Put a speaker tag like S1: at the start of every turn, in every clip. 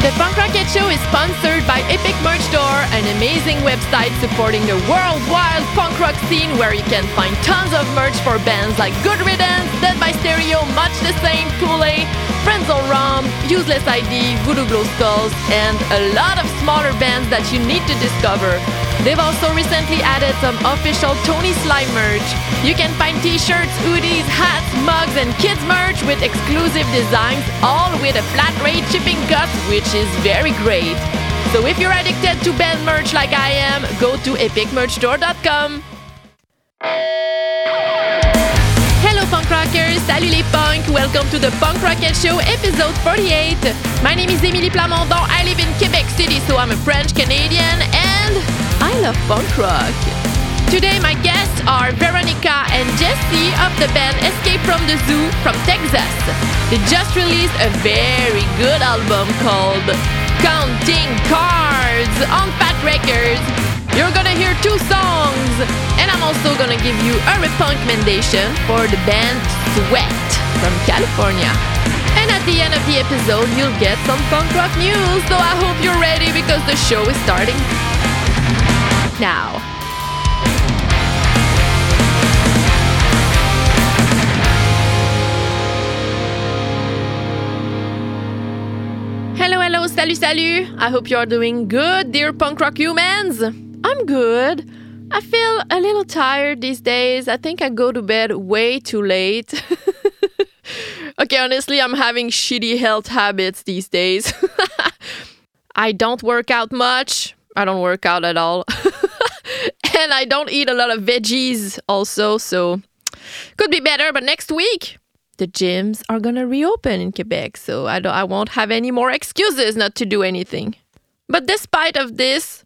S1: The Punk Roquette Show is sponsored by Epic Merch Store, an amazing website supporting the worldwide punk rock scene where you can find tons of merch for bands like Good Riddance, Dead by Stereo, Much the Same, Poulet, Friends on Rum, Useless ID, Voodoo Glow Skulls, and a lot of smaller bands that you need to discover. They've also recently added some official Tony Sly merch. You can find t-shirts, hoodies, hats, mugs, and kids merch with exclusive designs, all with a flat rate shipping cost, which is very great. So if you're addicted to band merch like I am, go to epicmerchstore.com. Hello punk rockers, salut les punk, welcome to the Punk Roquette Show episode 48. My name is Emily Plamondon, I live in Quebec City, so I'm a French Canadian I love punk rock. Today my guests are Veronica and Jesse of the band Escape from the Zoo from Texas. They just released a very good album called Counting Cards on Fat Wreck Chords. You're gonna hear two songs, and I'm also gonna give you a recommendation for the band Sweat from California. And at the end of the episode, you'll get some punk rock news, so I hope you're ready because the show is starting now. Hello, hello, salut, salut. I hope you're doing good, dear punk rock humans. I'm good. I feel a little tired these days. I think I go to bed way too late. okay, honestly, I'm having shitty health habits these days. I don't work out much. I don't work out at all. and I don't eat a lot of veggies also, so could be better, but next week the gyms are gonna reopen in Quebec, so I don't I won't have any more excuses not to do anything. But despite of this,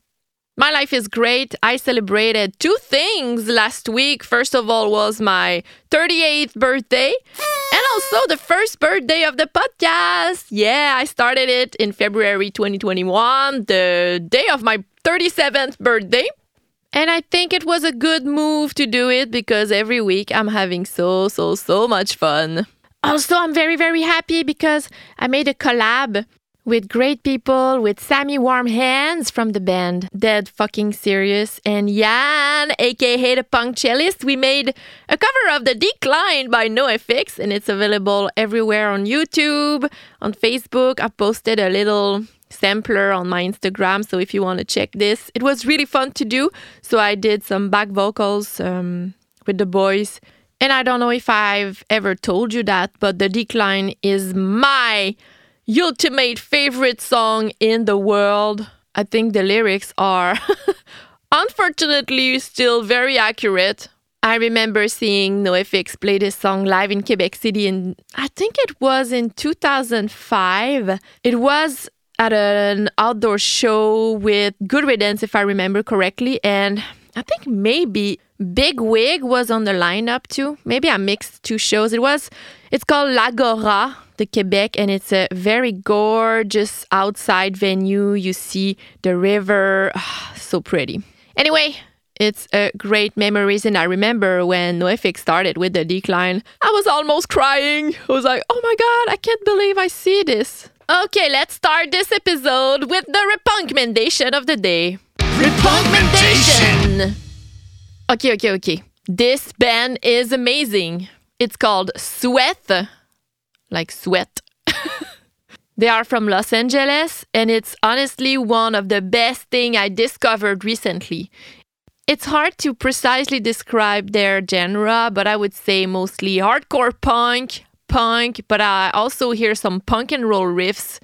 S1: my life is great. I celebrated two things last week. First of all was my 38th birthday and also the first birthday of the podcast. Yeah, I started it in February 2021, the day of my 37th birthday. And I think it was a good move to do it because every week I'm having so, so, so much fun. Also, I'm very, very happy because I made a collab with great people, with Sammy Warm Hands from the band Dead Fucking Serious and Jan, aka the punk cellist. We made a cover of The Decline by NoFX and it's available everywhere on YouTube, on Facebook. I posted a little sampler on my Instagram. So if you want to check this, it was really fun to do. So I did some back vocals um, with the boys. And I don't know if I've ever told you that, but The Decline is my ultimate favorite song in the world. I think the lyrics are unfortunately still very accurate. I remember seeing NoFX play this song live in Quebec City, and I think it was in 2005. It was at an outdoor show with Good Riddance, if I remember correctly. And I think maybe Bigwig was on the lineup too. Maybe I mixed two shows. It was, it's called L'Agora de Quebec, and it's a very gorgeous outside venue. You see the river, oh, so pretty. Anyway, it's a great memories, and I remember when NoFX started with the decline, I was almost crying. I was like, oh my god, I can't believe I see this. Okay, let's start this episode with the recommendation of the day. Recommendation! Okay, okay, okay. This band is amazing. It's called Sweat, like sweat. they are from Los Angeles, and it's honestly one of the best thing I discovered recently. It's hard to precisely describe their genre, but I would say mostly hardcore punk, punk, but I also hear some punk and roll riffs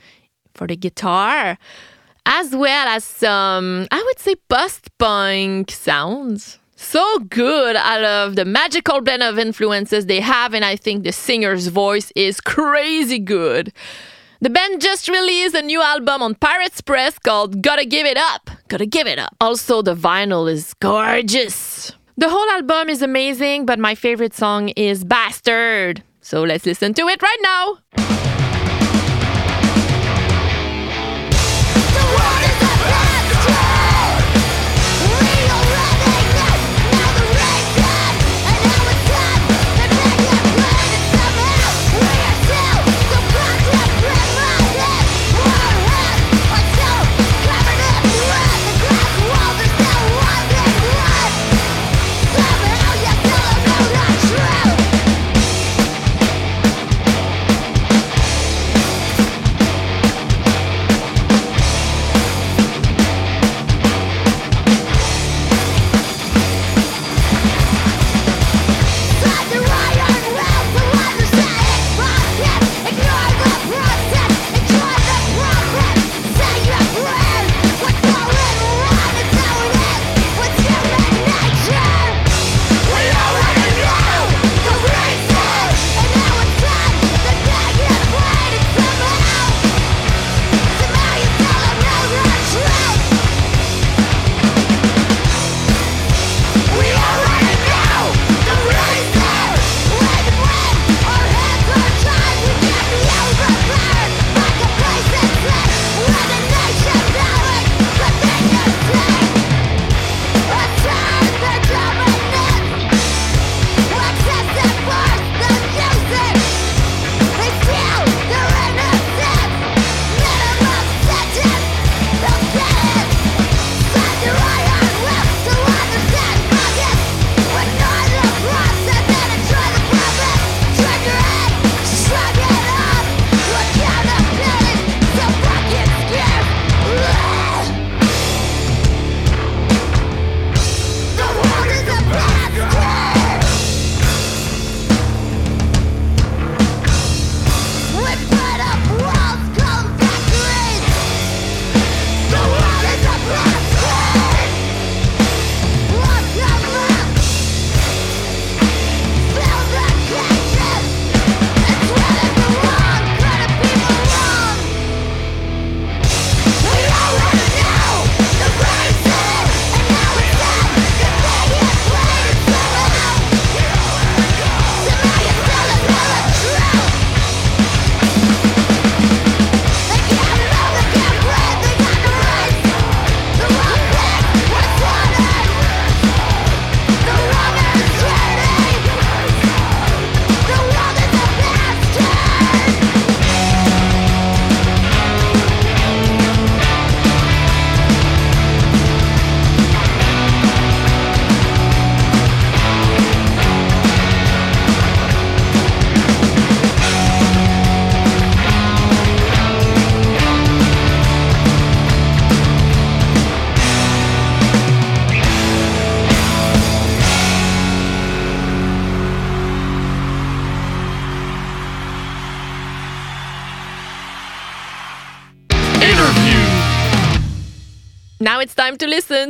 S1: for the guitar, as well as some, I would say, post punk sounds. So good. I love the magical blend of influences they have, and I think the singer's voice is crazy good. The band just released a new album on Pirates Press called Gotta Give It Up. Gotta Give It Up. Also, the vinyl is gorgeous. The whole album is amazing, but my favorite song is Bastard. So let's listen to it right now.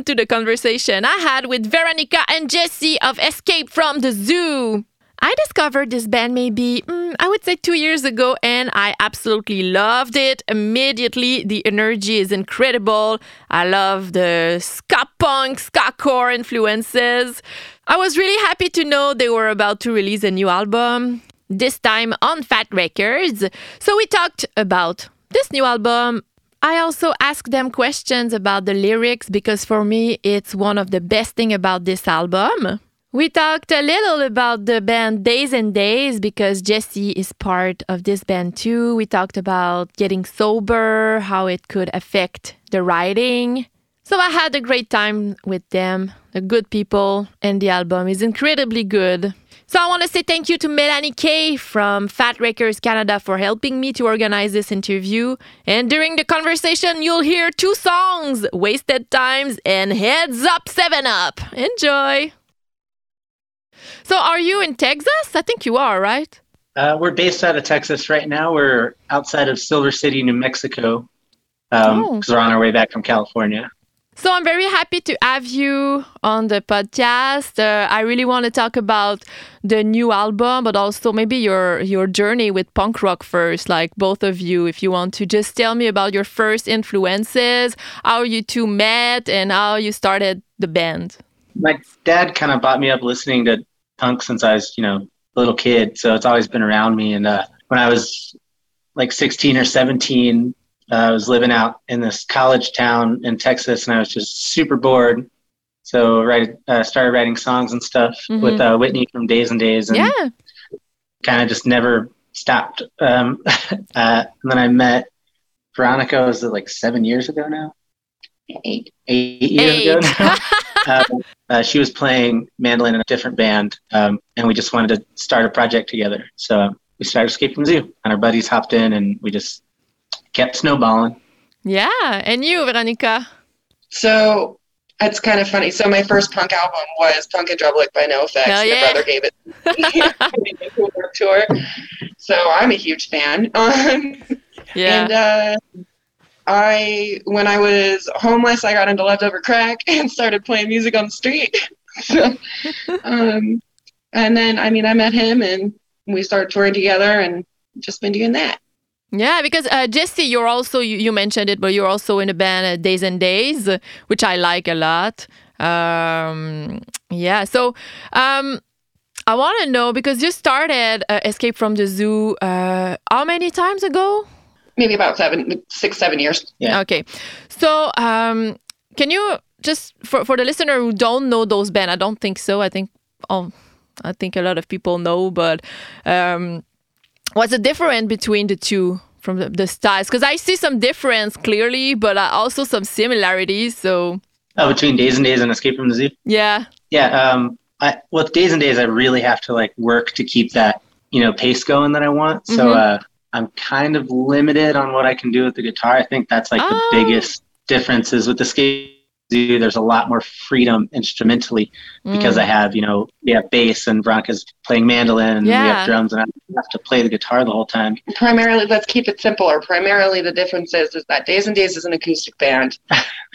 S1: To the conversation I had with Veronica and Jesse of Escape from the Zoo. I discovered this band maybe, mm, I would say, two years ago, and I absolutely loved it immediately. The energy is incredible. I love the ska punk, ska core influences. I was really happy to know they were about to release a new album, this time on Fat Wreck Chords. So we talked about this new album. I also asked them questions about the lyrics because for me, it's one of the best thing about this album. We talked a little about the band Days N' Daze because Jesse is part of this band too. We talked about getting sober, how it could affect the writing. So I had a great time with them. They're good people, and the album is incredibly good. So I want to say thank you to Melanie Kay from Fat Wreck Chords Canada for helping me to organize this interview. And during the conversation, you'll hear two songs Wasted Times and Heads Up 7 Up. Enjoy! So, are you in Texas? I think you are, right?
S2: Uh, we're based out of Texas right now. We're outside of Silver City, New Mexico, because um, oh. we're on our way back from California.
S1: So I'm very happy to have you on the podcast. Uh, I really want to talk about the new album, but also maybe your your journey with punk rock first. Like both of you, if you want to just tell me about your first influences, how you two met, and how you started the band.
S2: My dad kind of brought me up listening to punk since I was, you know, a little kid. So it's always been around me. And uh, when I was like 16 or 17, uh, I was living out in this college town in Texas, and I was just super bored. So I uh, started writing songs and stuff mm-hmm. with uh, Whitney from Days N' Daze, and
S1: yeah.
S2: kind of just never stopped. Um, uh, and then I met Veronica. Was it like seven years ago now?
S3: Eight.
S2: Eight years
S1: Eight.
S2: ago now. uh, uh, she was playing mandolin in a different band, um, and we just wanted to start a project together. So um, we started Escape from Zoo, and our buddies hopped in, and we just kept snowballing.
S1: Yeah, and you, Veronica?
S3: So it's kind of funny. So my first punk album was Punk in Drublic by NOFX.
S1: Hell yeah.
S3: My brother gave it tour. So I'm a huge fan.
S1: yeah.
S3: And uh, I, when I was homeless, I got into Leftover Crack and started playing music on the street. so, um, and then, I mean, I met him and we started touring together and just been doing that.
S1: Yeah, because uh, Jesse, you're also you, you, mentioned it, but you're also in a band uh, Days N' Daze, which I like a lot. Um, yeah, so um, I want to know because you started uh, Escape from the Zoo uh, how many times ago?
S3: maybe about seven, six, seven years.
S1: Yeah. Okay. So, um, can you just for for the listener who don't know those bands? I don't think so. I think oh, I think a lot of people know, but um, what's the difference between the two from the, the styles? Because I see some difference clearly, but also some similarities. So.
S2: Oh, between Days N' Daze and Escape from the Zoo.
S1: Yeah.
S2: Yeah. Um. I with Days N' Daze, I really have to like work to keep that you know pace going that I want. So. Mm-hmm. uh I'm kind of limited on what I can do with the guitar. I think that's like oh. the biggest differences with the skate. There's a lot more freedom instrumentally mm. because I have, you know, we have bass and Veronica's playing mandolin and
S1: yeah.
S2: we have drums and I have to play the guitar the whole time.
S3: Primarily, let's keep it simpler. Primarily, the difference is, is that Days N' Daze is an acoustic band.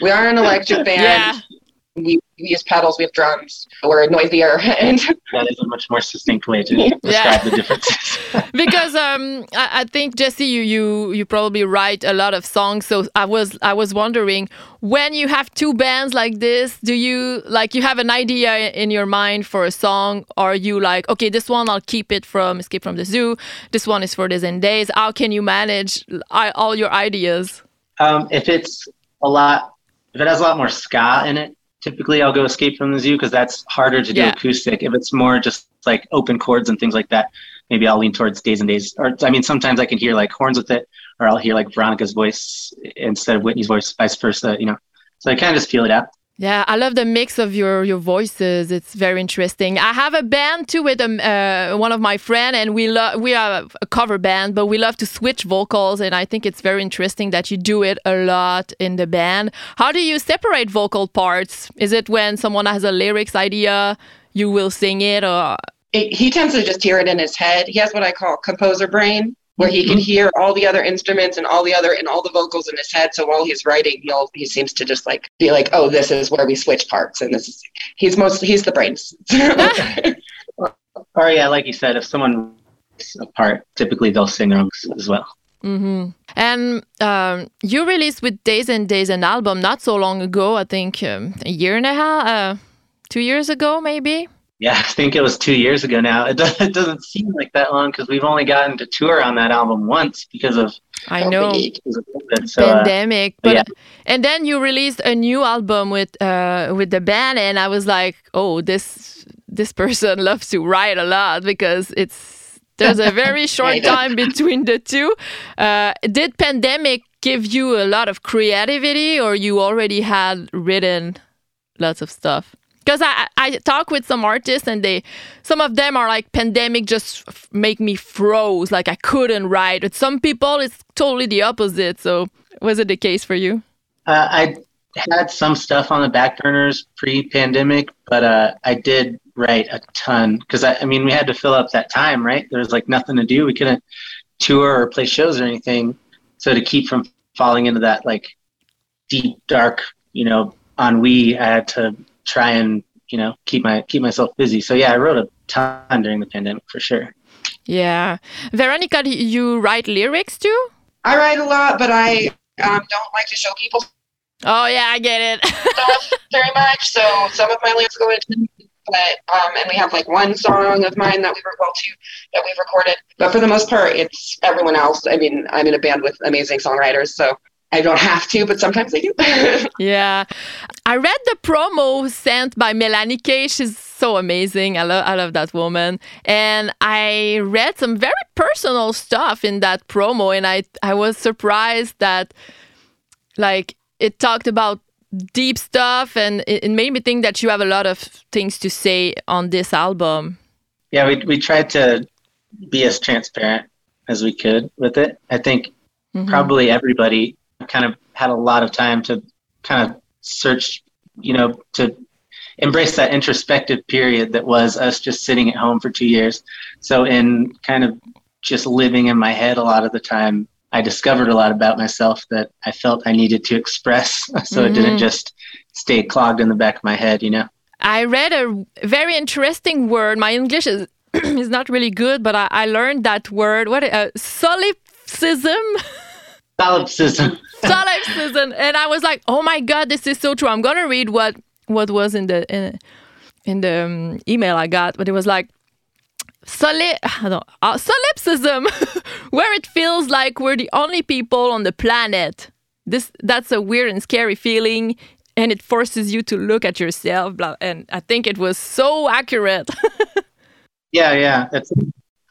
S3: We are an electric band.
S1: yeah
S3: we, we use pedals, we have drums, we're noisier, and
S2: that is a much more succinct way to describe yeah. the differences.
S1: because um, I, I, think Jesse, you you you probably write a lot of songs, so I was I was wondering when you have two bands like this, do you like you have an idea in your mind for a song, or you like okay, this one I'll keep it from Escape from the Zoo, this one is for Days N' Daze. How can you manage all your ideas?
S2: Um, if it's a lot, if it has a lot more ska in it, typically I'll go Escape from the Zoo because that's harder to do yeah. acoustic. If it's more just like open chords and things like that, maybe I'll lean towards Days N' Daze. Or I mean, sometimes I can hear like horns with it, or I'll hear like Veronica's voice instead of Whitney's voice, vice versa. You know, so I kind of just feel it out.
S1: Yeah, I love the mix of your your voices. It's very interesting. I have a band too with um, uh, one of my friend, and we love we are a cover band, but we love to switch vocals, and I think it's very interesting that you do it a lot in the band. How do you separate vocal parts? Is it when someone has a lyrics idea, you will sing it, or
S3: it, he tends to just hear it in his head. He has what I call composer brain. Where he can hear all the other instruments and all the other and all the vocals in his head. So while he's writing, he'll he seems to just like be like, oh, this is where we switch parts, and this is he's mostly he's the brains.
S2: or yeah, like you said, if someone a part, typically they'll sing as well.
S1: Mm-hmm. And um, you released with Days N' Daze an album not so long ago. I think um, a year and a half, uh, two years ago, maybe.
S2: Yeah, I think it was two years ago now. It, does, it doesn't seem like that long because we've only gotten to tour on that album once because of
S1: I know COVID, so, uh, pandemic. Uh, but yeah. and then you released a new album with uh, with the band, and I was like, oh, this this person loves to write a lot because it's there's a very short time between the two. Uh, did pandemic give you a lot of creativity, or you already had written lots of stuff? Because I, I talk with some artists and they some of them are like pandemic just make me froze like i couldn't write. But some people it's totally the opposite. So was it the case for you?
S2: Uh, i had some stuff on the back burners pre-pandemic but uh, i did write a ton because I, I mean we had to fill up that time right? There was like nothing to do. We couldn't tour or play shows or anything. So to keep from falling into that like deep dark you know ennui i had to try and you know keep my keep myself busy. So yeah, I wrote a ton during the pandemic for sure.
S1: Yeah, Veronica, do you write lyrics too?
S3: I write a lot, but I um, don't like to show people.
S1: Oh yeah, I get it.
S3: stuff very much. So some of my lyrics go into but um, and we have like one song of mine that we were well two that we've recorded. But for the most part, it's everyone else. I mean, I'm in a band with amazing songwriters, so I don't have to, but sometimes I do.
S1: yeah. I read the promo sent by Melanie K. She's so amazing. I love I love that woman. And I read some very personal stuff in that promo and I I was surprised that like it talked about deep stuff and it, it made me think that you have a lot of things to say on this album.
S2: Yeah, we we tried to be as transparent as we could with it. I think mm-hmm. probably everybody kind of had a lot of time to kind of search, you know, to embrace that introspective period that was us just sitting at home for two years. So, in kind of just living in my head a lot of the time, I discovered a lot about myself that I felt I needed to express so mm-hmm. it didn't mm-hmm. just stay clogged in the back of my head, you know?
S1: I read a very interesting word. My English is, is not really good, but I, I learned that word. What? Uh, solipsism?
S2: Solipsism.
S1: solipsism. And I was like, oh my God, this is so true. I'm going to read what, what was in the, in, in the um, email I got, but it was like, Soli- uh, solipsism, where it feels like we're the only people on the planet. This that's a weird and scary feeling, and it forces you to look at yourself. Blah, and I think it was so accurate.
S2: yeah, yeah, that's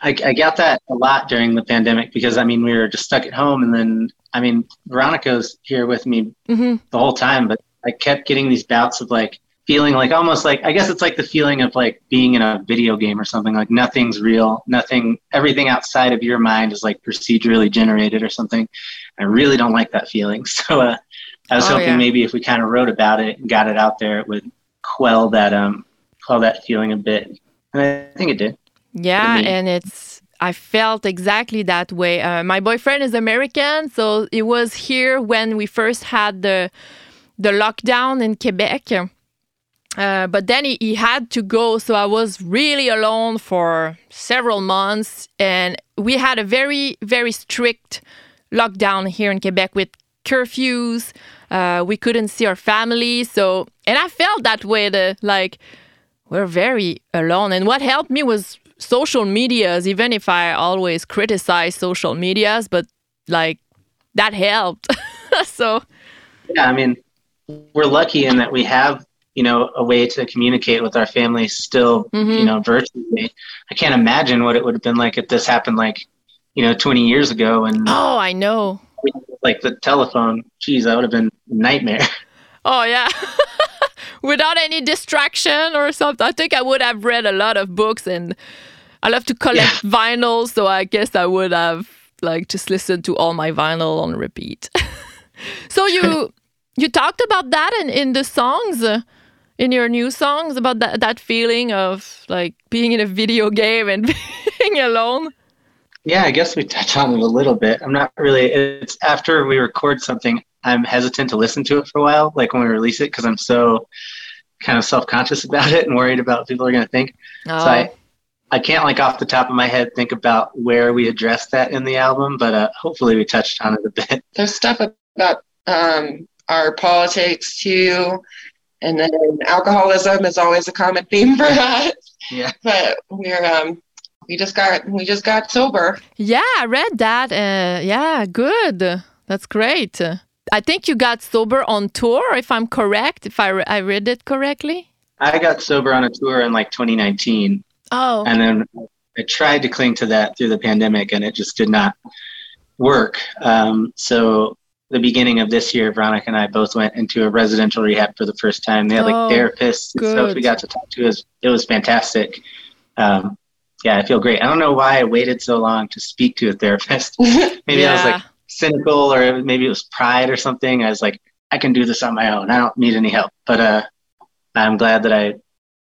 S2: I, I got that a lot during the pandemic because I mean we were just stuck at home, and then I mean Veronica's here with me mm-hmm. the whole time, but I kept getting these bouts of like feeling like almost like I guess it's like the feeling of like being in a video game or something like nothing's real, nothing, everything outside of your mind is like procedurally generated or something. I really don't like that feeling. So uh, I was oh, hoping yeah. maybe if we kind of wrote about it and got it out there, it would quell that um quell that feeling a bit, and I think it did.
S1: Yeah, and it's I felt exactly that way. Uh, my boyfriend is American, so it was here when we first had the the lockdown in Quebec. Uh, but then he, he had to go, so I was really alone for several months, and we had a very very strict lockdown here in Quebec with curfews. Uh, we couldn't see our family, so and I felt that way. The like we're very alone, and what helped me was social medias, even if I always criticize social medias, but like that helped. so,
S2: yeah, I mean, we're lucky in that we have, you know, a way to communicate with our family still, mm-hmm. you know, virtually. I can't imagine what it would have been like if this happened like, you know, 20 years ago. And
S1: oh, I know.
S2: Like the telephone, geez, that would have been nightmare.
S1: Oh, yeah. without any distraction or something. I think I would have read a lot of books and I love to collect yeah. vinyl, so I guess I would have like just listened to all my vinyl on repeat. so you you talked about that in, in the songs uh, in your new songs about that that feeling of like being in a video game and being alone.
S2: Yeah, I guess we touched on it a little bit. I'm not really. It's after we record something, I'm hesitant to listen to it for a while, like when we release it, because I'm so kind of self-conscious about it and worried about what people are going to think.
S1: Oh.
S2: So I, I can't like off the top of my head think about where we addressed that in the album, but uh, hopefully we touched on it a bit.
S3: There's stuff about um, our politics too, and then alcoholism is always a common theme for us.
S2: Yeah.
S3: But we're um, we just got we just got sober.
S1: Yeah, I read that. Uh, yeah, good. That's great. I think you got sober on tour, if I'm correct, if I, re- I read it correctly.
S2: I got sober on a tour in like 2019,
S1: Oh,
S2: and then I tried to cling to that through the pandemic, and it just did not work. Um, so the beginning of this year, Veronica and I both went into a residential rehab for the first time. They had like
S1: Oh,
S2: therapists and stuff we got to talk to. It was, it was fantastic. Um, yeah, I feel great. I don't know why I waited so long to speak to a therapist. Maybe I was like cynical, or maybe it was pride or something. I was like, I can do this on my own. I don't need any help. But uh, I'm glad that I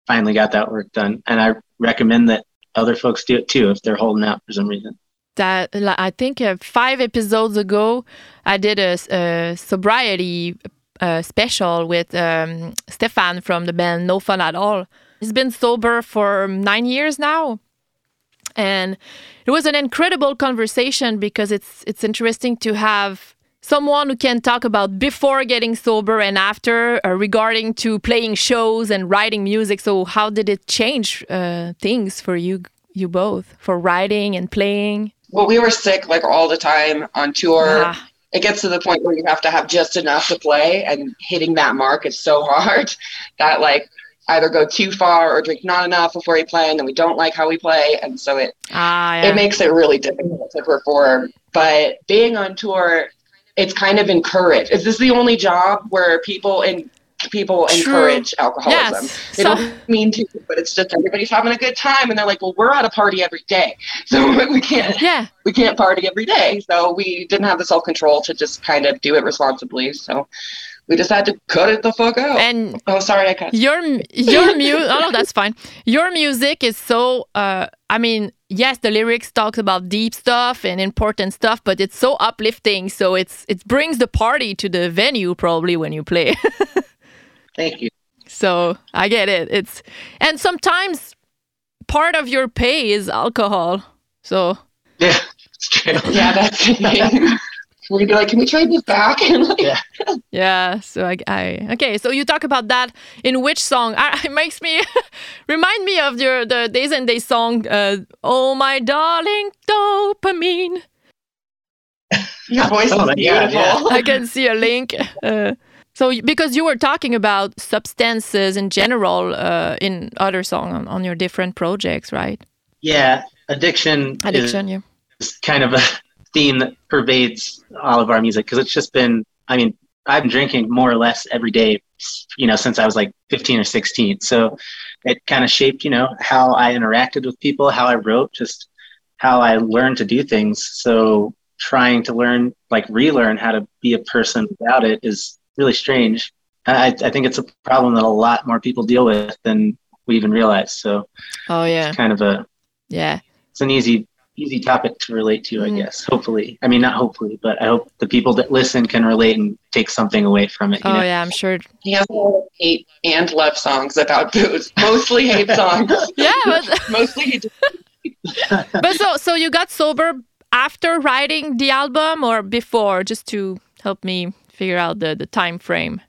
S2: finally got that work done, and I recommend that other folks do it too if they're holding out for some reason.
S1: that I think uh, five episodes ago, I did a sobriety uh, special with um, Stefan from the band No Fun at All. He's been sober for nine years now, and it was an incredible conversation because it's it's interesting to have someone who can talk about before getting sober and after uh, regarding to playing shows and writing music. So how did it change uh, things for you you both for writing and playing?
S3: Well, we were sick like all the time on tour.
S1: Ah,
S3: It gets to the point where you have to have just enough to play, and hitting that mark is so hard that like either go too far or drink not enough before we play, and then we don't like how we play, and so it
S1: ah yeah.
S3: it makes it really difficult to perform. But being on tour, it's kind of encouraged. Is this the only job where people in people
S1: True.
S3: encourage alcoholism?
S1: Yes.
S3: They
S1: So-
S3: don't mean to, but it's just everybody's having a good time, and they're like, "Well, we're at a party every day, so we can't
S1: yeah
S3: we can't party every day." So we didn't have the self control to just kind of do it responsibly. So we just had to cut it the fuck out.
S1: and
S3: oh, sorry, I cut.
S1: your your music oh no that's fine your music is so uh i mean yes the lyrics talks about deep stuff and important stuff but it's so uplifting so it's it brings the party to the venue probably when you play
S2: Thank you.
S1: so i get it it's and sometimes part of your pay is alcohol so
S2: Yeah.
S3: Yeah, that's the thing. We'd be like, "Can we trade this back?" And like,
S2: Yeah.
S1: Yeah, so I, I okay. So you talk about that in which song? I, it makes me remind me of your the Days N' Daze song. Uh, oh my darling dopamine.
S3: Your voice
S2: Oh,
S3: is
S2: yeah,
S3: beautiful.
S1: I can see a link. Uh, so because you were talking about substances in general uh, in other song on, on your different projects, right?
S2: Yeah, addiction,
S1: Addiction, yeah.
S2: is kind of a theme that pervades all of our music because it's just been. I mean, I've been drinking more or less every day, you know, since I was like 15 or 16. So it kind of shaped, you know, how I interacted with people, how I wrote, just how I learned to do things. So trying to learn, like relearn how to be a person without it is really strange. I, I think it's a problem that a lot more people deal with than we even realize. So
S1: Oh yeah,
S2: it's kind of a
S1: yeah.
S2: it's an easy easy topic to relate to,
S1: Mm.
S2: I guess. Hopefully, I mean not hopefully, but I hope the people that listen can relate and take something away from it. You
S1: Oh
S2: know?
S1: yeah, I'm sure.
S3: He has a hate and love songs about booze. Mostly hate songs.
S1: Yeah, but
S3: Mostly he
S1: but so so you got sober after writing the album or before, just to help me figure out the the time frame.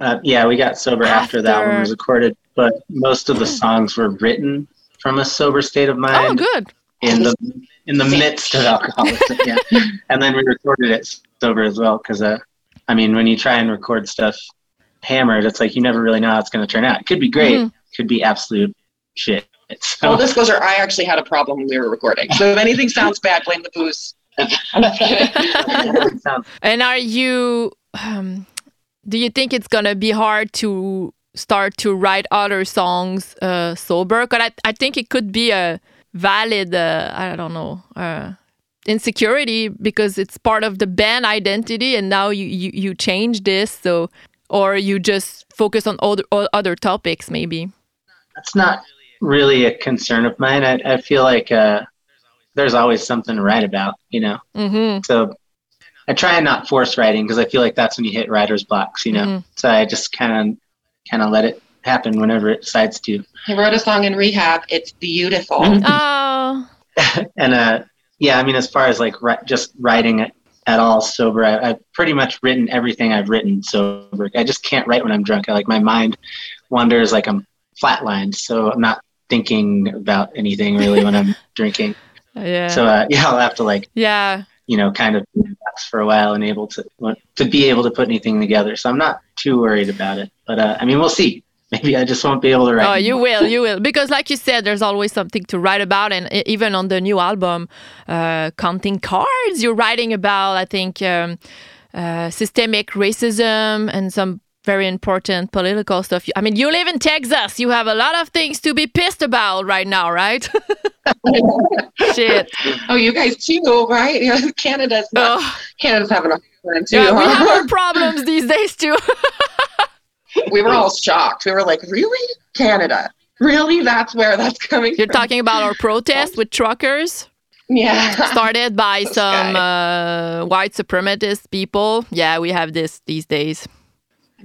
S2: Uh, yeah, we got sober after, the album
S1: After.
S2: was recorded, but most of the songs were written from a sober state of mind.
S1: Oh,
S2: mind
S1: good.
S2: in the in the midst of alcoholism. yeah, and then we recorded it sober as well because, uh, I mean, when you try and record stuff hammered, it's like you never really know how it's going to turn out. It could be great,
S1: Mhm.
S2: could be absolute shit. So,
S3: full disclosure. I actually had a problem when we were recording. So if anything sounds bad, blame the booze. I'm just kidding.
S2: sounds
S1: And are you? Um, do you think it's gonna be hard to start to write other songs uh, sober? Because I, I think it could be a valid. Uh, I don't know. Uh, insecurity because it's part of the band identity and now you, you, you change this so or you just focus on other other topics maybe
S2: that's not really a concern of mine. I, I feel like uh, there's always something to write about, you know.
S1: Mm-hmm.
S2: So I try and not force writing because I feel like that's when you hit writer's blocks, you know.
S1: Mhm.
S2: So I just kind of kind of let it happen whenever it decides to.
S3: I wrote a song in rehab. It's beautiful.
S2: Mhm.
S1: Oh,
S2: and uh, yeah, I mean, as far as like ri- just writing it at all sober, I, I've pretty much written everything I've written sober. I just can't write when I'm drunk. I, like my mind wanders like I'm flatlined, so I'm not thinking about anything really when I'm drinking.
S1: yeah.
S2: So uh, yeah, I'll have to like
S1: yeah.
S2: you know kind of for a while and able to to be able to put anything together. So I'm not too worried about it. But uh, I mean, we'll see. Maybe I just won't be able to write.
S1: Oh, you will, you will. Because, like you said, there's always something to write about. And even on the new album, uh, Counting Cards, you're writing about, I think, um, uh, systemic racism and some very important political stuff. I mean, you live in Texas. You have a lot of things to be pissed about right now, right? Shit.
S3: Oh, you guys too, right? Canada's not,
S1: Oh,
S3: Canada's having a hard time too.
S1: yeah, we have our problems these days, too.
S3: We were all shocked. We were like, really? Canada? Really? That's where that's coming
S1: You're
S3: from?
S1: talking about our protest with truckers.
S3: Yeah.
S1: started by
S3: This
S1: some uh, white supremacist people. Yeah, we have this these days.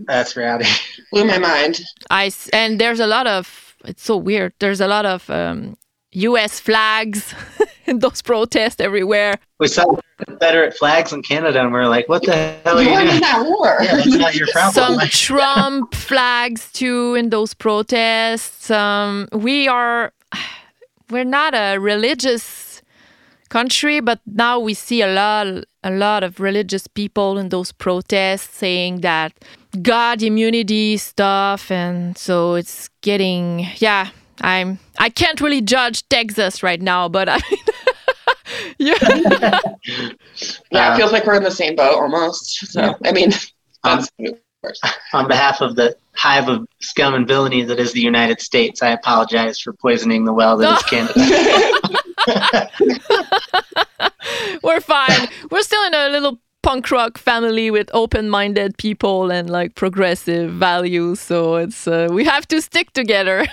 S2: That's reality.
S3: Blew my mind.
S1: I s- and there's a lot of it's so weird. There's a lot of um, U.S. flags in those protests everywhere.
S2: We saw Confederate flags in Canada, and we are like, "What the hell are
S3: You
S2: you doing?"
S3: that war.
S2: Yeah, that's not your problem.
S1: Some
S2: Like,
S1: Trump flags too in those protests. Um, we are we're not a religious country, but now we see a lot a lot of religious people in those protests saying that God immunity stuff, and so it's getting yeah. I'm I can't really judge Texas right now, but I mean, yeah.
S3: Yeah, it feels like we're in the same boat almost. So,
S2: Yeah.
S3: I mean,
S2: Um,
S3: that's worse.
S2: on behalf of the hive of scum and villainy that is the United States, I apologize for poisoning the well that is Canada.
S1: we're fine. We're still in a little punk rock family with open-minded people and like progressive values. So it's uh, we have to stick together.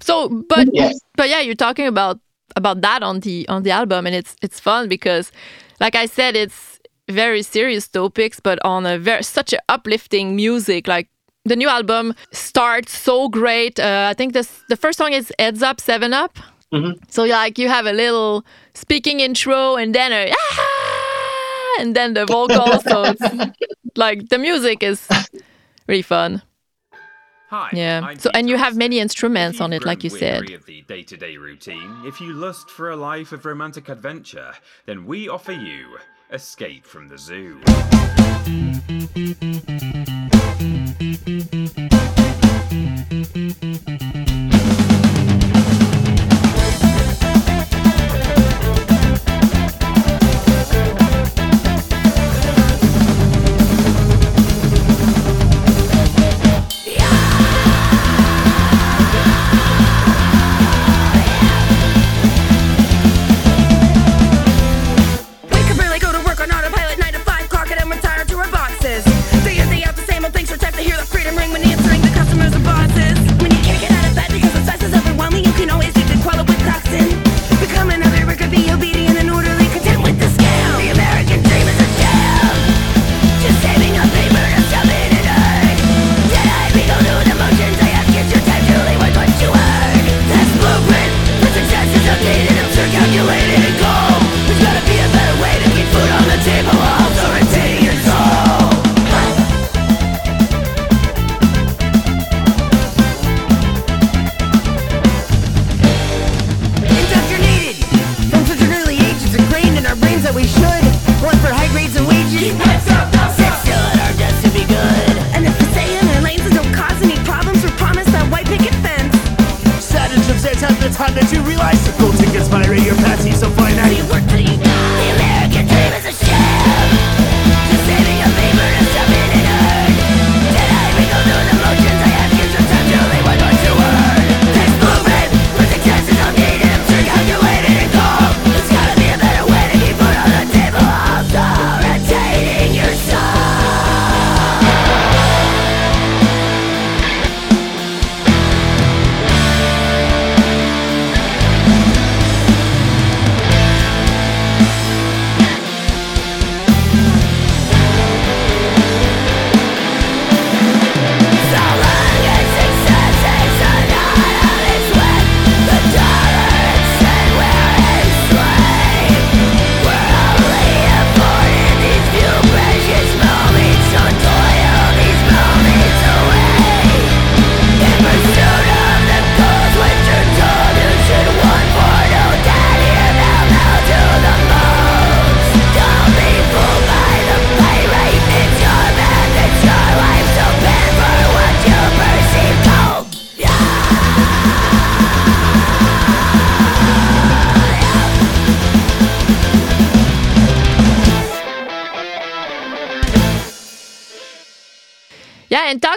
S1: so, but
S2: Yes.
S1: but yeah, you're talking about about that on the on the album, and it's it's fun because, like I said, it's very serious topics, but on a very such a uplifting music. Like the new album starts so great. Uh, I think this the first song is "Heads Up, Seven Up."
S2: Mhm.
S1: So like you have a little speaking intro and then a "Ah!" and then the vocals. so it's like the music is really fun.
S4: Hi.
S1: Yeah.
S4: I'm
S1: So and you have many instruments on it, like you said.
S4: Of the day-to-day routine, if you lust for a life of romantic adventure, then we offer you Escape from the Zoo.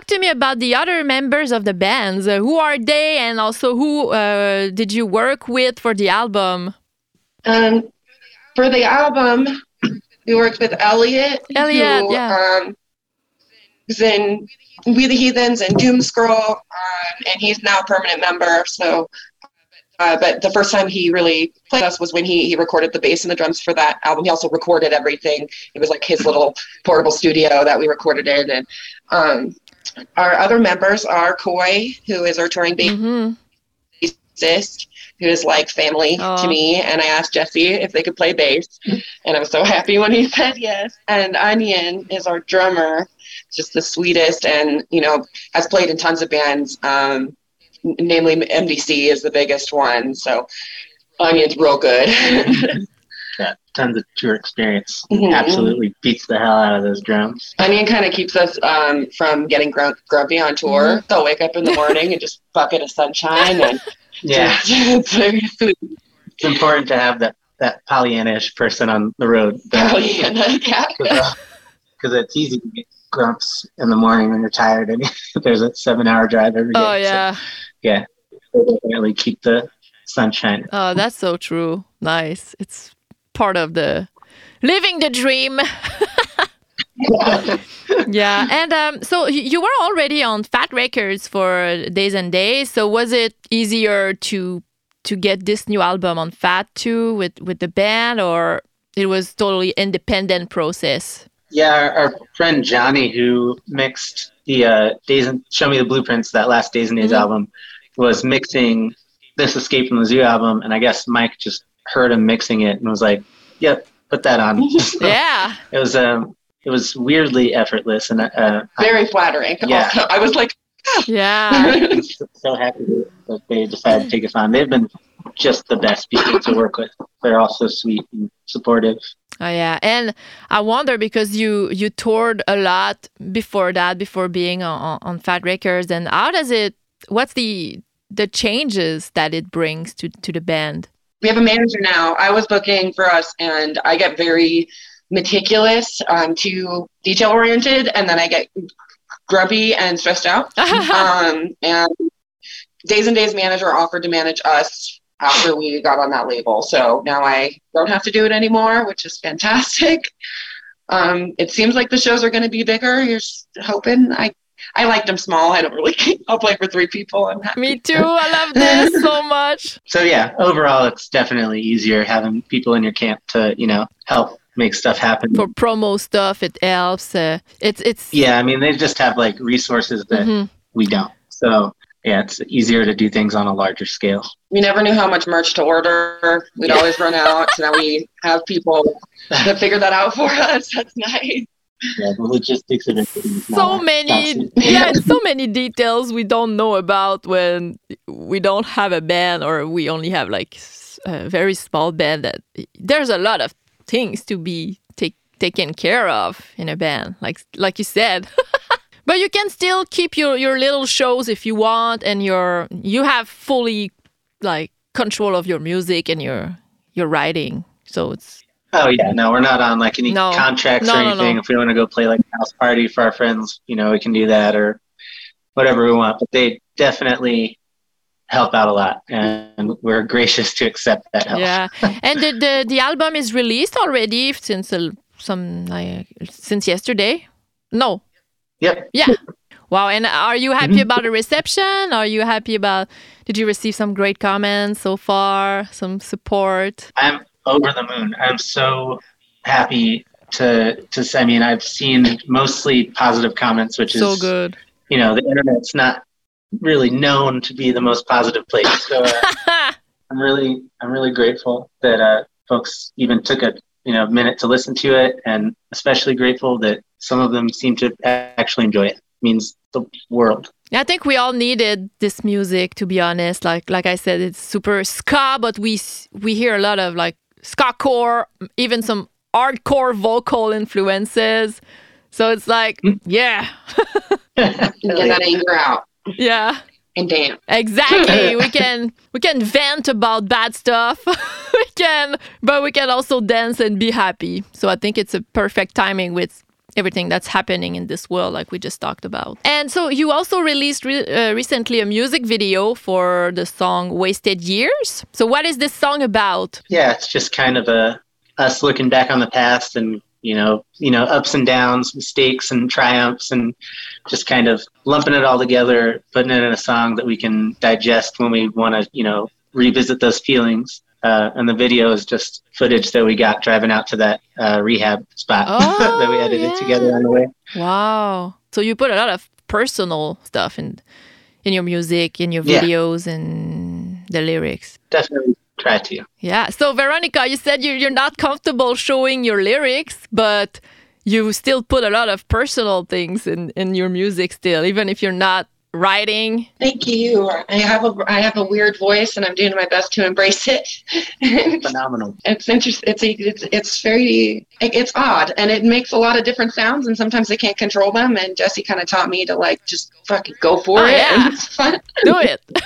S1: Talk to me about the other members of the bands. Uh, who are they, and also who uh, did you work with for the album?
S3: Um, for the album, we worked with Elliot.
S1: Elliot,
S3: who,
S1: yeah.
S3: Um, was in We the Heathens and Doom Scroll, um, and he's now a permanent member. So, uh, but the first time he really played us was when he he recorded the bass and the drums for that album. He also recorded everything. It was like his little portable studio that we recorded in. And um, our other members are Coy, who is our touring
S1: Mhm.
S3: bassist who is like family
S1: Aw.
S3: to me. And I asked Jesse if they could play bass, and I was so happy when he said yes. And Onion is our drummer, just the sweetest, and you know has played in tons of bands. Um, namely, MDC is the biggest one. So Onion's real good.
S2: Got tons of tour experience.
S3: Mhm.
S2: Absolutely beats the hell out of those drums.
S3: Onion kind of keeps us um, from getting gr- grumpy on tour. They'll wake up in the morning and just bucket of sunshine and
S2: Yeah,
S3: it's
S2: it's important to have that that Pollyannish person on the road.
S3: Oh, yeah, yeah.
S2: Because it's easy to get grumps in the morning when you're tired and there's a seven hour drive every day.
S1: Oh
S2: So,
S1: yeah.
S2: yeah. They definitely keep the sunshine.
S1: Oh, that's so true. Nice. It's part of the living the dream. yeah, and um, so you were already on Fat Records for Days N' Daze. So was it easier to to get this new album on Fat too with with the band, or it was totally independent process?
S2: Yeah, our, our friend Johnny, who mixed the uh, Days and Show Me the Blueprints, that last Days N' Daze
S1: Mhm.
S2: album, was mixing this Escape from the Zoo album, and I guess Mike just heard him mixing it and was like, "Yep, put that on."
S1: Yeah.
S2: it was um, it was weirdly effortless, and uh,
S3: Very flattering.
S2: Yeah.
S3: Also, I was like,
S1: Yeah.
S2: So happy that they decided to take us on. They've been just the best people to work with. They're also sweet and supportive.
S1: Oh yeah, and I wonder because you you toured a lot before that, before being on, on, on Fat Records, and how does it? What's the the changes that it brings to to the band?
S3: We have a manager now. I was booking for us, and I get very meticulous, um, too detail oriented, and then I get grubby and stressed out. um, and Days N' Daze manager offered to manage us after we got on that label. So now I don't have to do it anymore, which is fantastic. Um, it seems like the shows are going to be bigger. You're hoping. I I like them small. I don't really. I'll play for three people. I'm happy.
S1: Me too. I love this so much.
S2: So yeah, overall, it's definitely easier having people in your camp to you know help make stuff happen.
S1: For promo stuff, it helps. Uh, it's it's
S2: Yeah, I mean they just have like resources that
S1: Mhm.
S2: we don't. So yeah, it's easier to do things on a larger scale.
S3: we never knew how much merch to order. We'd always run out. So now we have people that figure that out for us. That's nice.
S2: Yeah, the logistics of it.
S1: so many yeah so many details we don't know about when we don't have a band or we only have like a very small band that there's a lot of things to be take, taken care of in a band like like you said but you can still keep your your little shows if you want and your you have fully like control of your music and your your writing so it's
S2: Oh yeah, no, we're not on like any
S1: No.
S2: contracts
S1: No,
S2: or anything.
S1: no.
S2: If we want to go play like a house party for our friends, you know, we can do that or whatever we want. But they definitely help out a lot, and we're gracious to accept that help.
S1: Yeah, and the, the the album is released already since uh, some like since yesterday. No,
S2: Yep.
S1: yeah. Wow, and are you happy
S2: Mhm.
S1: about the reception? Are you happy about? Did you receive some great comments so far? Some support?
S2: I'm over the moon. I'm so happy to to say. I mean, I've seen mostly positive comments, which
S1: So
S2: is
S1: good.
S2: You know, the internet's not really known to be the most positive place. So uh, I'm really I'm really grateful that uh, folks even took a you know minute to listen to it, and especially grateful that some of them seem to actually enjoy it. it means the world.
S1: I think we all needed this music to be honest. Like like I said, it's super ska, but we we hear a lot of like ska core, even some hardcore vocal influences. So it's like, mm. yeah,
S3: Get that anger out
S1: yeah,
S3: and dance.
S1: exactly. we can we can vent about bad stuff. we can, but we can also dance and be happy. So I think it's a perfect timing with everything that's happening in this world, like we just talked about. And so you also released re- uh, recently a music video for the song Wasted Years. So, what is this song about?
S2: Yeah, it's just kind of a us looking back on the past and you know, you know, ups and downs, mistakes and triumphs, and just kind of lumping it all together, putting it in a song that we can digest when we want to, you know, revisit those feelings. Uh, and the video is just footage that we got driving out to that uh, rehab spot
S1: oh,
S2: that we edited
S1: yeah.
S2: together on the way.
S1: Wow! So you put a lot of personal stuff in in your music, in your
S2: Yeah.
S1: videos, and the lyrics.
S2: Definitely try to.
S1: Yeah. So Veronica, you said you're, you're not comfortable showing your lyrics, but you still put a lot of personal things in, in your music still, even if you're not writing.
S3: Thank you. I have a I have a weird voice, and I'm doing my best to embrace it.
S2: Phenomenal.
S3: it's interesting. It's, it's it's very it's odd, and it makes a lot of different sounds, and sometimes I can't control them. And Jesse kind of taught me to like just fucking go for
S1: Oh,
S3: it.
S1: yeah.
S3: It's fun.
S1: Do it.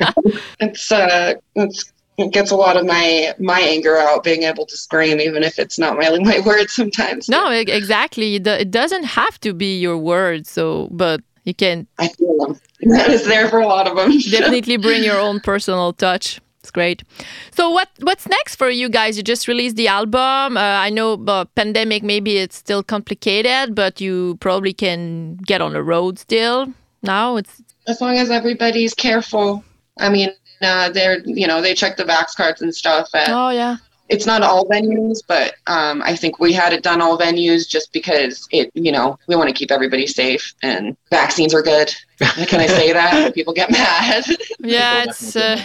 S3: It's uh, it's it gets a lot of my my anger out being able to scream, even if it's not my my words sometimes.
S1: no, exactly. It doesn't have to be your words. So, but you can
S3: I feel them. That is there for a lot of them.
S1: definitely bring your own personal touch. It's great. So what what's next for you guys? You just released the album. Uh, I know uh, pandemic maybe it's still complicated, but you probably can get on the road still. Now it's
S3: as long as everybody's careful. I mean, uh, they're you know they check the vax cards and stuff.
S1: Oh yeah.
S3: It's not all venues, but um, I think we had it done all venues just because it you know we want to keep everybody safe and vaccines are good. Can I say that? People get mad.
S1: Yeah, it's uh,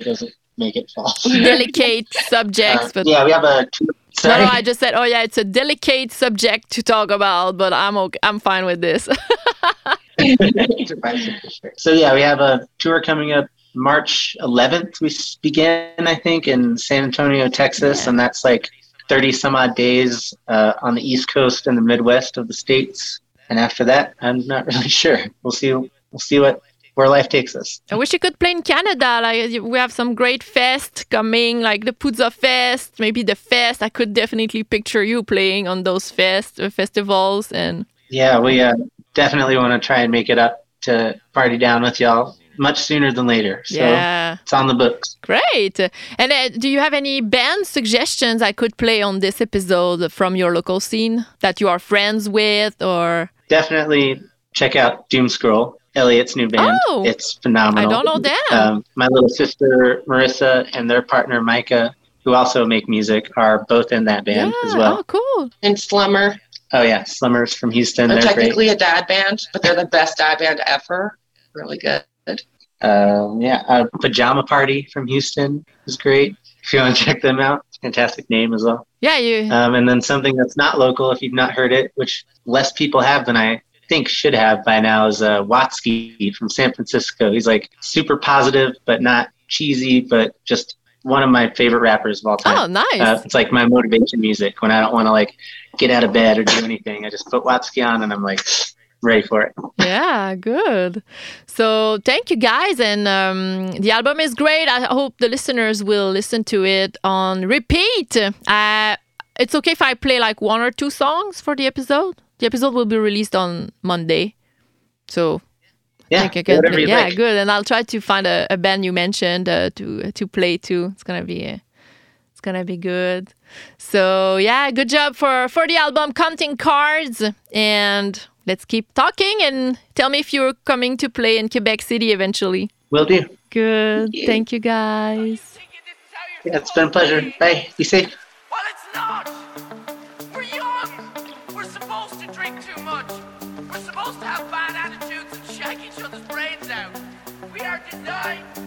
S2: It doesn't make it false.
S1: delicate subjects,
S2: Uh,
S1: but
S2: yeah, we have a. Two,
S1: no,
S2: sorry.
S1: no, I just said, oh yeah, it's a delicate subject to talk about, but I'm okay. I'm fine with this.
S2: Surprising for sure. So yeah, we have a tour coming up March 11th. We begin, I think, in San Antonio, Texas,
S1: Yeah.
S2: and that's like 30 some odd days uh, on the East Coast and the Midwest of the states. And after that, I'm not really sure. We'll see. We'll see what where life takes us.
S1: I wish you could play in Canada. Like we have some great fest coming, like the Pouzza Fest, maybe the Fest. I could definitely picture you playing on those fest uh, festivals. And
S2: Yeah, we uh, definitely want to try and make it up to party down with y'all much sooner than later. So
S1: yeah,
S2: it's on the books.
S1: great. And uh, do you have any band suggestions I could play on this episode from your local scene that you are friends with, or
S2: Definitely check out Doom Scroll, Elliot's new band.
S1: Oh!
S2: it's phenomenal.
S1: I don't know them.
S2: Um, my little sister Marissa and their partner Micah, who also make music, are both in that band
S1: yeah,
S2: as well.
S1: oh, cool.
S3: and Slummer,
S2: Oh yeah, Slummers from Houston.
S3: they're
S2: They're great.
S3: technically a dad band, but they're the best dad band ever. Really good.
S2: Um, yeah, uh, Pajama Party from Houston is great. If you want to check them out, fantastic name as well.
S1: Yeah, you.
S2: Um, and then something that's not local, if you've not heard it, which less people have than I think should have by now, is uh, Watsky from San Francisco. He's like super positive, but not cheesy, but just one of my favorite rappers of all time.
S1: oh, nice.
S2: Uh, it's like my motivation music when I don't want to like get out of bed or do anything. I just put Watsky on and I'm like ready for it.
S1: yeah, good. So thank you guys, and um, the album is great. I hope the listeners will listen to it on repeat. Uh, it's okay if I play like one or two songs for the episode. The episode will be released on Monday, so
S2: Yeah,
S1: I can- yeah,
S2: like.
S1: good. And I'll try to find a, a band you mentioned uh, to to play too. It's gonna be uh, it's gonna be good. So yeah, good job for for the album Countin' Cards, and let's keep talking and tell me if you're coming to play in Quebec City eventually.
S2: Will do.
S1: Good.
S3: you.
S1: Thank you guys.
S2: Yeah, it's been a pleasure. Bye. Be safe.
S5: Well, it's not. We're young. We're supposed to drink too much. We're supposed to have bad attitudes and shake each other's brains out. We are denied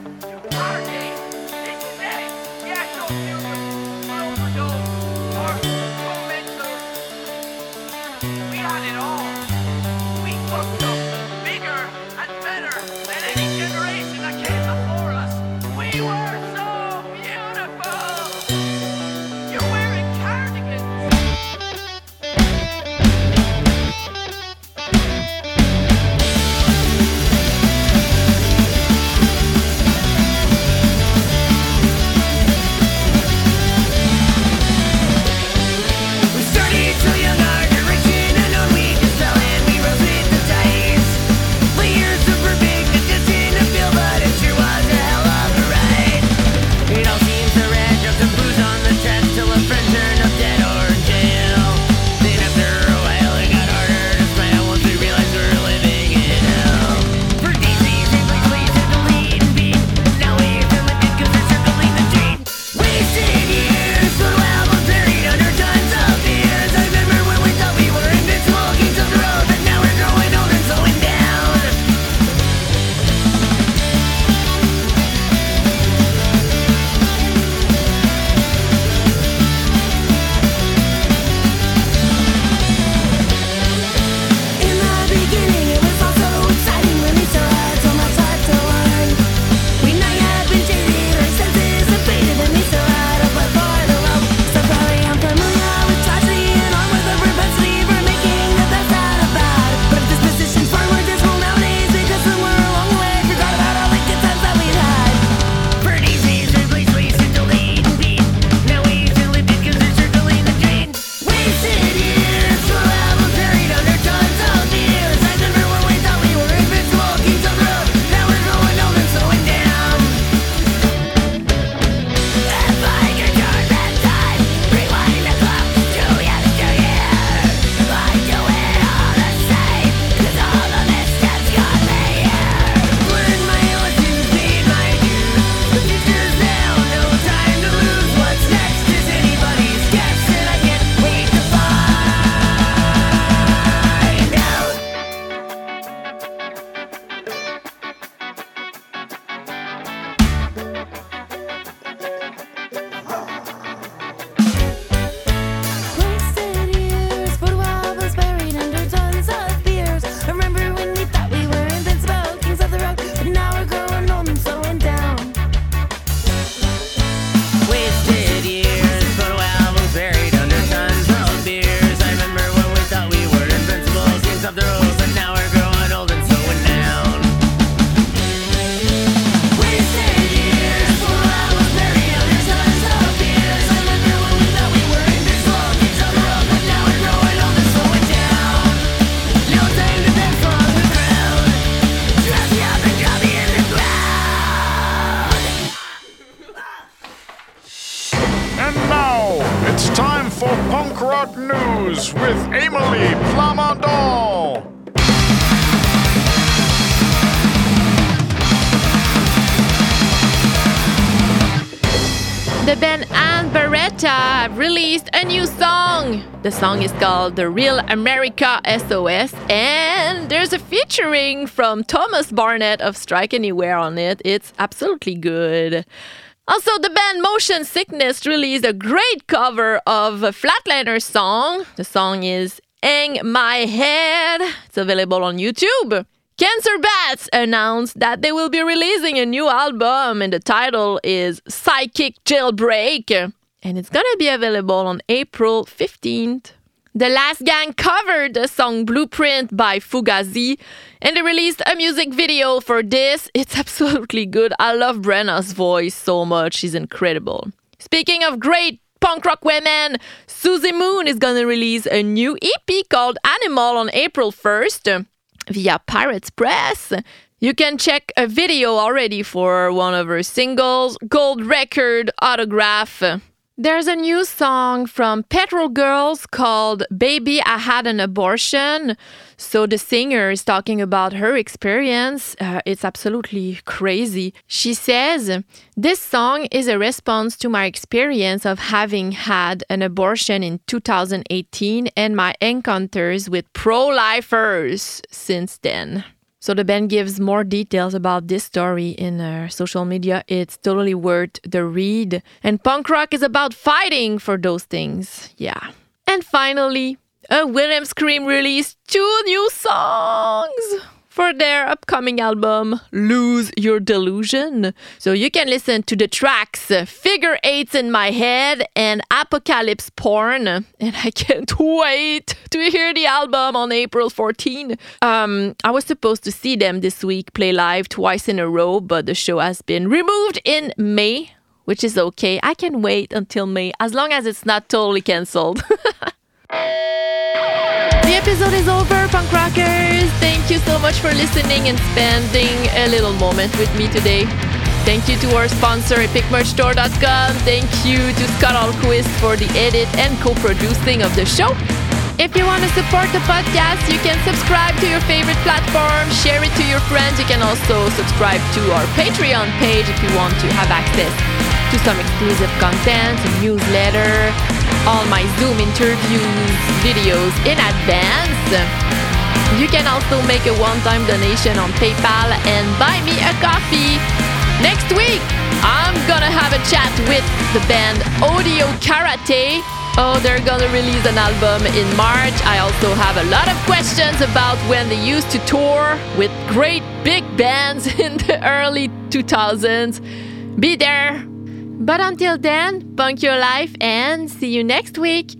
S1: song. Is called The Real America SOS, and there's a featuring from Thomas Barnett of Strike Anywhere on it. It's absolutely good. Also, the band Motion Sickness released a great cover of a Flatliners song. The song is Hang My Head. It's available on YouTube. Cancer Bats announced that they will be releasing a new album, and the title is Psychic Jailbreak, and it's gonna be available on April 15th. The Last Gang covered the song Blueprint by Fugazi, and they released a music video for this. It's absolutely good. I love Brenna's voice so much, she's incredible. Speaking of great punk rock women, Suzi Moon is gonna release a new EP called Animal on April 1st via Pirates Press. You can check a video already for one of her singles, Gold Record Autograph. There's a new song from Petrol Girls called Baby I Had an Abortion. So the singer is talking about her experience. Uh, it's absolutely crazy. She says, This song is a response to my experience of having had an abortion in 2018 and my encounters with pro lifers since then. So the band gives more details about this story in their social media. It's totally worth the read. And punk rock is about fighting for those things. Yeah. And finally, a Wilhelm Scream released two new songs for their upcoming album, Lose Your Delusion. So you can listen to the tracks Figure Eights in My Head and Apocalypse Porn. And I can't wait to hear the album on April 14. Um, I was supposed to see them this week play live twice in a row, but the show has been removed in May, which is okay. I can wait until May as long as it's not totally cancelled. The episode is over, punk rockers. Thank you so much for listening and spending a little moment with me today. Thank you to our sponsor, epicmerchstore.com. Thank you to Scott Alquist for the edit and co-producing of the show. If you want to support the podcast, you can subscribe to your favorite platform, share it to your friends. You can also subscribe to our Patreon page if you want to have access to some exclusive content, a newsletter, all my Zoom interviews, videos in advance. You can also make a one-time donation on PayPal and buy me a coffee. Next week, I'm gonna have a chat with the band Audio Karate. Oh, they're gonna release an album in March. I also have a lot of questions about when they used to tour with great big bands in the early 2000s. Be there. But until then, punk your life and see you next week.